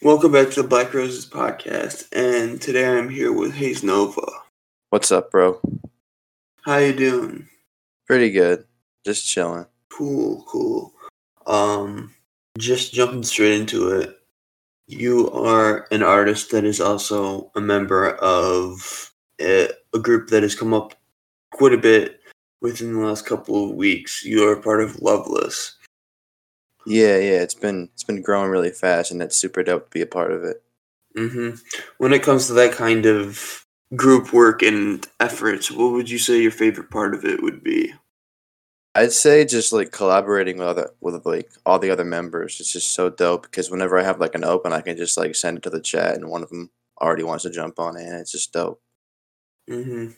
Welcome back to the Black Roses podcast, and today I'm here with Hazenova. What's up, bro? How you doing? Pretty good. Just chilling. Cool, cool. Um, just jumping straight into it. You are an artist that is also a member of a, a group that has come up quite a bit within the last couple of weeks. You are part of Loveless. Yeah, yeah. It's been it's been growing really fast, and it's super dope to be a part of it. hmm When it comes to that kind of group work and efforts, what would you say your favorite part of it would be? I'd say just like collaborating with other with like all the other members. It's just so dope because whenever I have like an open, I can just like send it to the chat, and one of them already wants to jump on it, and it's just dope. hmm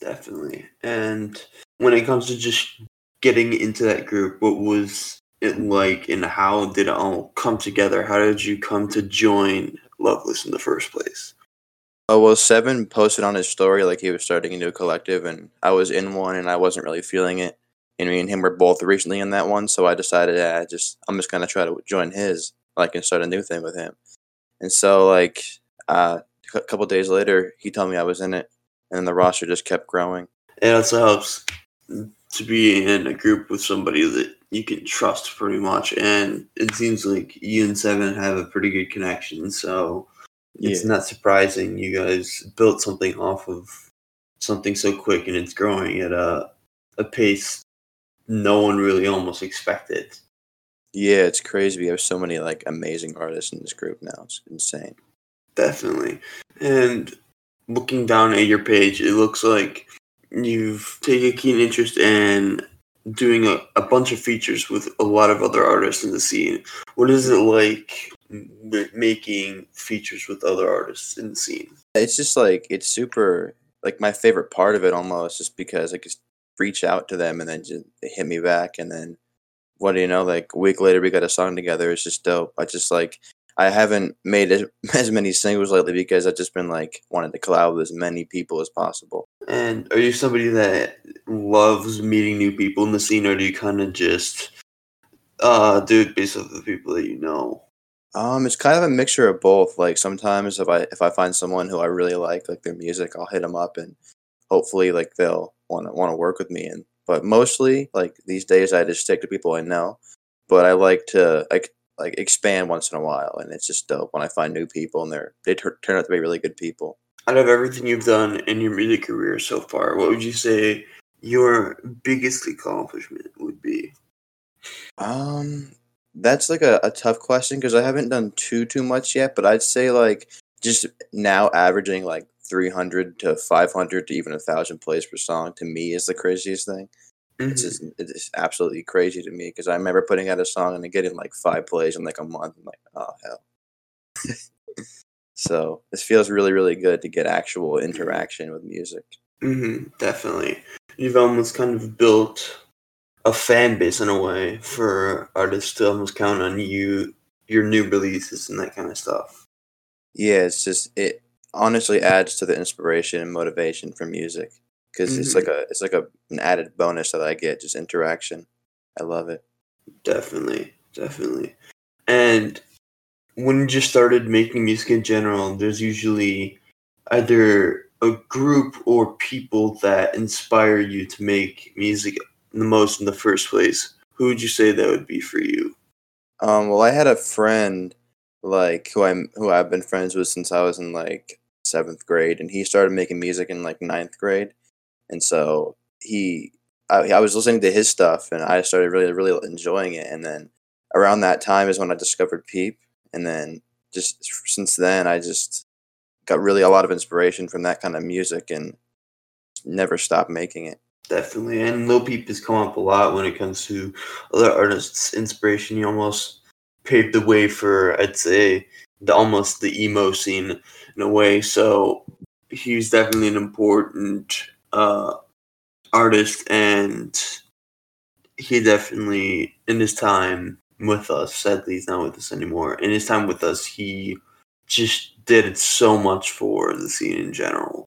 Definitely. And when it comes to just getting into that group, what was it like and how did it all come together? How did you come to join Loveless in the first place? Oh well, Seven posted on his story like he was starting a new collective, and I was in one, and I wasn't really feeling it. And me and him were both recently in that one, so I decided, yeah, I just I'm just gonna try to join his, like, and start a new thing with him. And so, like, uh, a couple days later, he told me I was in it, and the roster just kept growing. It also helps to be in a group with somebody that you can trust pretty much. And it seems like you and Seven have a pretty good connection. So it's Yeah, not surprising you guys built something off of something so quick and it's growing at a, a pace no one really almost expected. yeah, it's crazy. We have so many like amazing artists in this group now. It's insane. Definitely. And looking down at your page, it looks like you've taken a keen interest in doing a, a bunch of features with a lot of other artists in the scene. What is it like making features with other artists in the scene? It's just like it's super like my favorite part of it almost, just because I just reach out to them and then just hit me back, and then what do you know? Like a week later, we got a song together. It's just dope. I just like I haven't made as, as many singles lately because I've just been like wanting to collab with as many people as possible. And are you somebody that loves meeting new people in the scene, or do you kind of just uh, do it based off the people that you know? Um, it's kind of a mixture of both. Like sometimes if I if I find someone who I really like, like their music, I'll hit them up and hopefully like they'll want to want to work with me. And but mostly like these days, I just stick to people I know. But I like to like like expand once in a while, and it's just dope when I find new people and they're they tur turn out to be really good people. Out of everything you've done in your music career so far, what would you say your biggest accomplishment would be? Um, that's like a, a tough question because I haven't done too too much yet. But I'd say like just now averaging like 300 to 500 to even a thousand plays per song to me is the craziest thing. It's hmm just it's absolutely crazy to me because I remember putting out a song and then getting like five plays in like a month. I'm like, oh hell. So this feels really really good to get actual interaction with music. hmm definitely. You've almost kind of built a fan base in a way for artists to almost count on you, your new releases and that kind of stuff. Yeah, it's just it honestly adds to the inspiration and motivation for music because it's hmm like a it's like a an added bonus that I get just interaction. I love it. Definitely, definitely. And when you just started making music in general, there's usually either a group or people that inspire you to make music the most in the first place. Who would you say that would be for you? Um, well, I had a friend like who I'm who I've been friends with since I was in like seventh grade, and he started making music in like ninth grade, and so he I, I was listening to his stuff, and I started really really enjoying it, and then around that time is when I discovered Peep, and then just since then I just got really a lot of inspiration from that kind of music, and never stopped making it. Definitely. And Lil Peep has come up a lot when it comes to other artists' inspiration. He almost paved the way for, I'd say, the almost the emo scene in a way. So he's definitely an important uh, artist, and he definitely, in his time with us, sadly he's not with us anymore. In his time with us, he just did so much for the scene in general.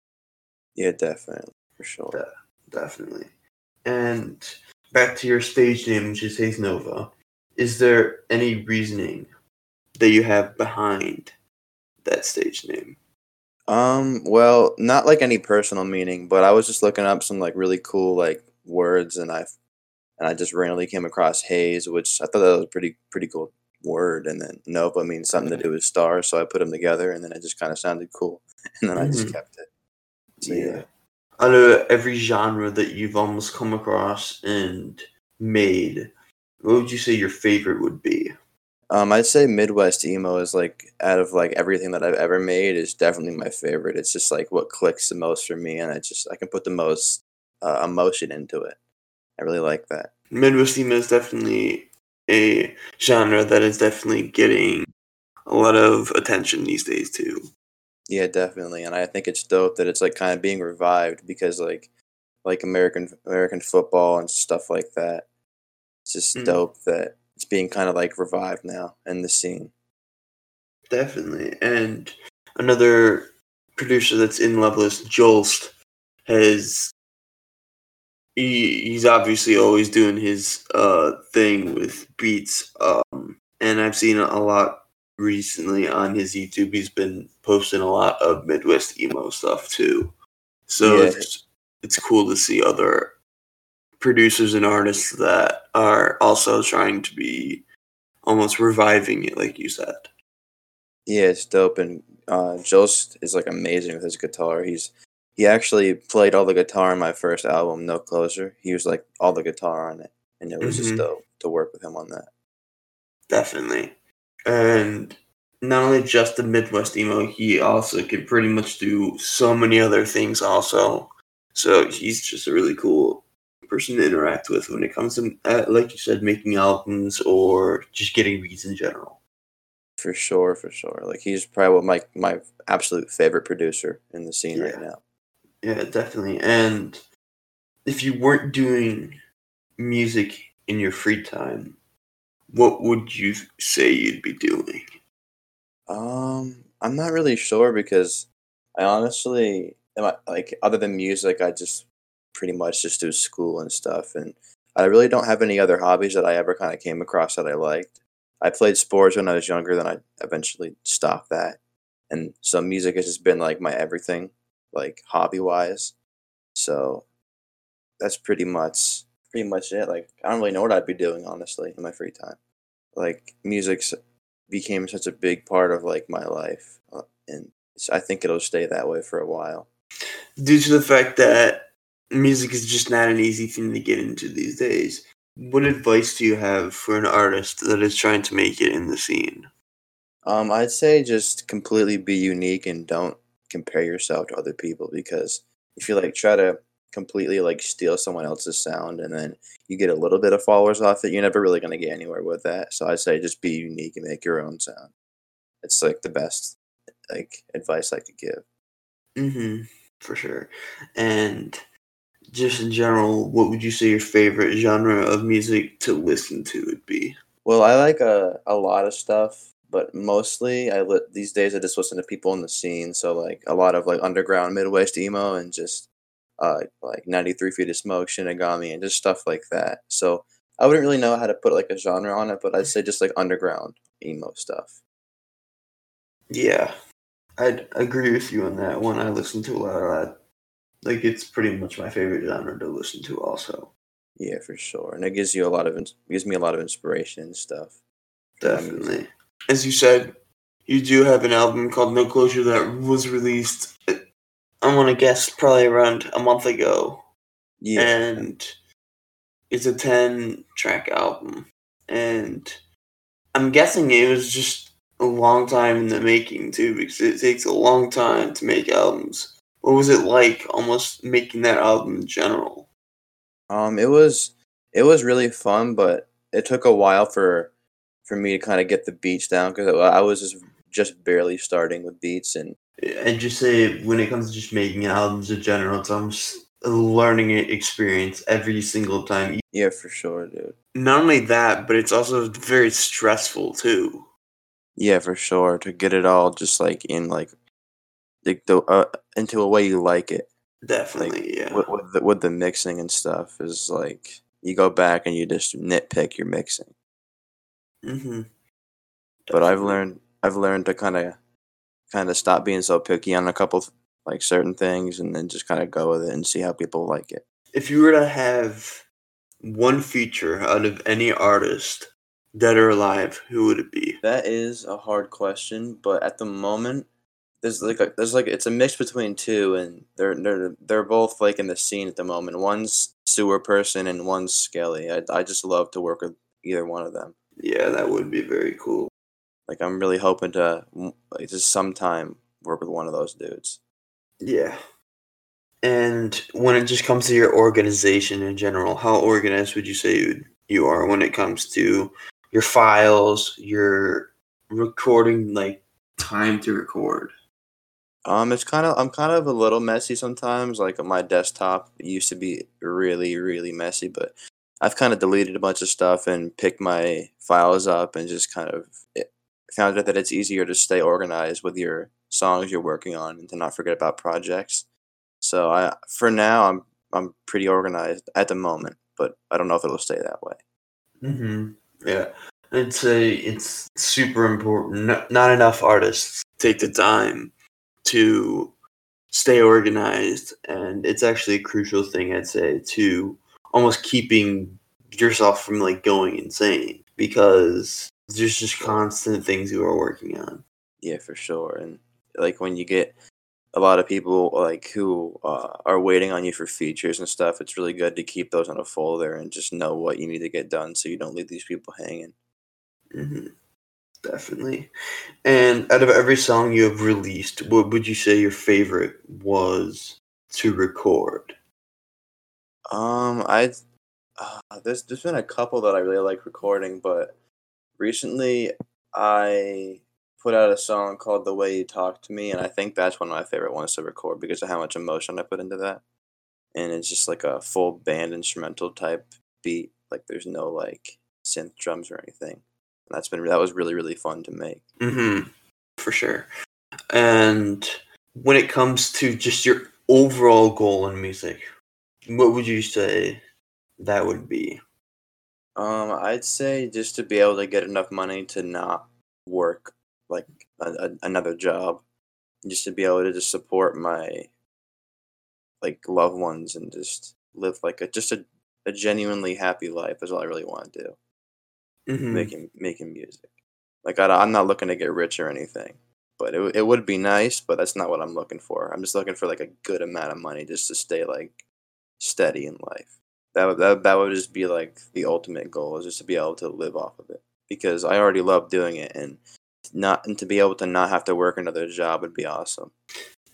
Yeah, definitely for sure. De- definitely. And back to your stage name, which is Hazenova. Is there any reasoning that you have behind that stage name? Um, well, not like any personal meaning, but I was just looking up some like really cool like words and I and I just randomly came across haze, which I thought that was a pretty pretty cool word and then nova means something to do with stars, so I put them together and then it just kind of sounded cool and then I just Mhm. kept it. So yeah. yeah. Out of every genre that you've almost come across and made, what would you say your favorite would be? Um, I'd say Midwest emo is like out of like everything that I've ever made is definitely my favorite. It's just like what clicks the most for me, and I just I can put the most uh, emotion into it. I really like that. Midwest emo is definitely a genre that is definitely getting a lot of attention these days too. Yeah, definitely, and I think it's dope that it's like kind of being revived because like like American American football and stuff like that. It's just Mm. dope that it's being kind of like revived now in the scene. Definitely. And another producer that's in Loveless, Jolst, has he, he's obviously always doing his uh thing with beats. Um and I've seen a lot recently on his YouTube. He's been posting a lot of Midwest emo stuff too. So Yeah. it's it's cool to see other producers and artists that are also trying to be almost reviving it like you said. Yeah, it's dope, and uh, Jost is like amazing with his guitar. He's he actually played all the guitar on my first album, No Closure. He was like all the guitar on it, and it was Mhm. just dope to work with him on that. Definitely. And not only just the Midwest emo, he also can pretty much do so many other things also. So he's just a really cool person to interact with when it comes to, uh, like you said, making albums or just getting beats in general. For sure, for sure. Like he's probably my my absolute favorite producer in the scene right now. Yeah, definitely. And if you weren't doing music in your free time, what would you say you'd be doing? Um, I'm not really sure because I honestly, am I, like, other than music, I just pretty much just do school and stuff, and I really don't have any other hobbies that I ever kind of came across that I liked. I played sports when I was younger, then I eventually stopped that, and so music has just been like my everything, like hobby wise. So that's pretty much pretty much it. Like I don't really know what I'd be doing honestly in my free time. Like music's became such a big part of like my life, uh, and I think it'll stay that way for a while. due to the fact that music is just not an easy thing to get into these days. What advice do you have for an artist that is trying to make it in the scene? Um, I'd say just completely be unique and don't compare yourself to other people because if you like try to completely like steal someone else's sound and then you get a little bit of followers off it, you're never really gonna get anywhere with that. So I'd say just be unique and make your own sound. It's like the best like advice I could give. Mm-hmm. For sure. And just in general, what would you say your favorite genre of music to listen to would be? Well, I like a, a lot of stuff, but mostly I li- these days I just listen to people in the scene. So like a lot of like underground Midwest emo and just uh like 93 Feet of Smoke, Shinigami, and just stuff like that. So I wouldn't really know how to put like a genre on it, but I'd say just like underground emo stuff. Yeah, I'd agree with you on that one. I listen to a lot of that. Like, it's pretty much my favorite genre to listen to, also. Yeah, for sure, and it gives you a lot of gives me a lot of inspiration and stuff. for my music. Definitely. As you said, you do have an album called No Closure that was released, uh, I want to guess, probably around a month ago. Yeah, And it's a 10 track album. And I'm guessing it was just a long time in the making, too, because it takes a long time to make albums. What was it like almost making that album in general? Um, it was it was really fun, but it took a while for for me to kind of get the beats down because I was just just barely starting with beats, and I'd just say when it comes to just making albums in general, it's almost a learning experience every single time. yeah, for sure, dude. Not only that, but it's also very stressful too. Yeah, for sure. To get it all just like in like like the uh, into a way you like it Definitely, yeah. with, with the, with the mixing and stuff is like you go back and you just nitpick your mixing. hmm But I've learned I've learned to kind of kind of stop being so picky on a couple like certain things and then just kind of go with it and see how people like it. If you were to have one feature out of any artist, dead or alive, who would it be? That is a hard question, but at the moment, there's like a, there's like it's a mix between two, and they're they're they're both like in the scene at the moment. One's sewerperson and one's Skelly. I I just love to work with either one of them. Yeah, that would be very cool. Like I'm really hoping to like just sometime work with one of those dudes. Yeah. And when it just comes to your organization in general, how organized would you say you, you are when it comes to your files, your recording, like time to record? Um, it's kind of I'm kind of a little messy sometimes. Like my desktop used to be really really messy, but I've kind of deleted a bunch of stuff and picked my files up and just kind of found out that it's easier to stay organized with your songs you're working on and to not forget about projects. So I for now I'm I'm pretty organized at the moment, but I don't know if it'll stay that way. Mm-hmm. Yeah, I'd say it's super important. Not enough artists take the time to stay organized, and it's actually a crucial thing. I'd say to almost keeping yourself from like going insane because there's just constant things you are working on. Yeah, for sure. And like when you get a lot of people like who uh, are waiting on you for features and stuff, it's really good to keep those on a folder and just know what you need to get done so you don't leave these people hanging. Mm-hmm. Definitely. And out of every song you have released, what would you say your favorite was to record? Um, I uh, there's there's been a couple that I really like recording, but recently I put out a song called "The Way You Talk to Me," and I think that's one of my favorite ones to record because of how much emotion I put into that. And it's just like a full band instrumental type beat. Like there's no like synth drums or anything. And that's been that was really really fun to make. Mm-hmm. For sure. And when it comes to just your overall goal in music, what would you say that would be? Um, I'd say just to be able to get enough money to not work like a, a, another job, just to be able to just support my like loved ones and just live like a just a, a genuinely happy life is all I really want to do. Mm-hmm. Making making music, like I, I'm not looking to get rich or anything, but it it would be nice, but that's not what I'm looking for. I'm just looking for like a good amount of money just to stay like steady in life. That would that, that would just be like the ultimate goal is just to be able to live off of it because I already love doing it and not and to be able to not have to work another job would be awesome.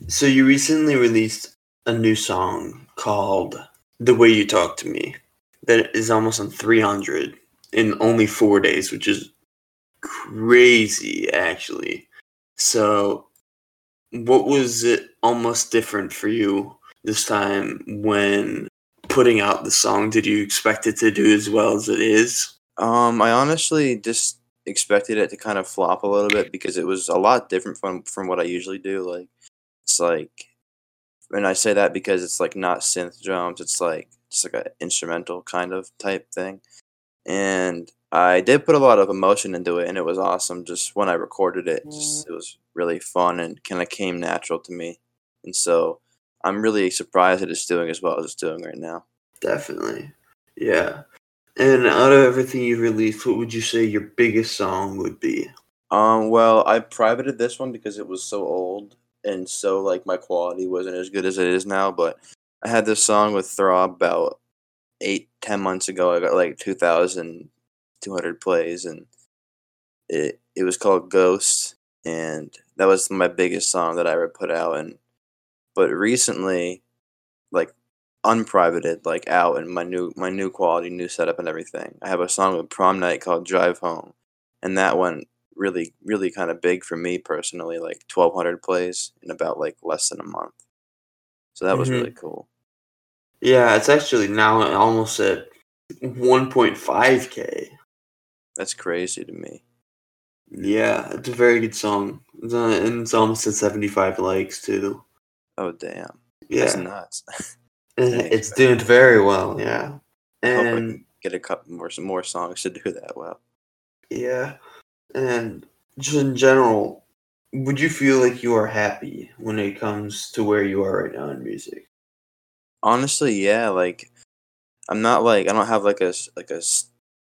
So you recently released a new song called "The Way You Talk to Me" that is almost on 300 in only four days, which is crazy, actually. So, what was it almost different for you this time when putting out the song? Did you expect it to do as well as it is? Um, I honestly just expected it to kind of flop a little bit because it was a lot different from from what I usually do. Like, it's like, and I say that because it's like not synth drums. It's like just like an instrumental kind of type thing, and I did put a lot of emotion into it, and it was awesome. Just when I recorded it, just it was really fun and kind of came natural to me, and so I'm really surprised that it's doing as well as it's doing right now. Definitely. Yeah. And out of everything you've released, what would you say your biggest song would be? Um, well, I privated this one because it was so old and so like my quality wasn't as good as it is now. But I had this song with Throb about eight, ten months ago. I got like two thousand two hundred plays, and it it was called Ghost, and that was my biggest song that I ever put out. And but recently, like unprivated, like out and my new my new quality, new setup and everything. I have a song with Prom Night called Drive Home. And that one really, really kind of big for me personally, like twelve hundred plays in about like less than a month. So that was Mhm. really cool. Yeah, it's actually now almost at 1.5k. That's crazy to me. Yeah, it's a very good song. It's, uh, and it's almost at 75 likes too. Oh damn. Yeah, That's nuts. it's doing very well. Yeah, I hope I and get a couple more some more songs to do that well. yeah, and just in general, would you feel like you are happy when it comes to where you are right now in music? Honestly, yeah. Like, I'm not like I don't have like a like a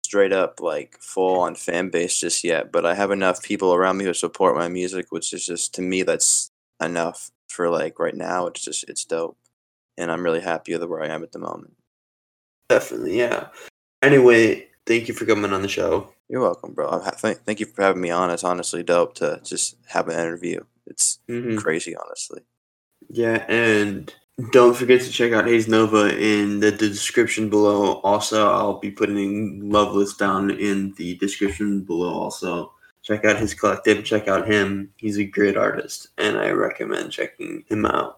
straight up like full on fan base just yet, but I have enough people around me who support my music, which is just to me that's enough for like right now. It's just it's dope, and I'm really happy with where I am at the moment. Definitely, yeah. Anyway, thank you for coming on the show. You're welcome, bro. I'm ha- thank thank you for having me on. It's honestly dope to just have an interview. It's Mhm. crazy, honestly. Yeah, and don't forget to check out Hazenova in the, description below. Also, I'll be putting Loveless down in the description below. Also, check out his collective. Check out him. He's a great artist, and I recommend checking him out.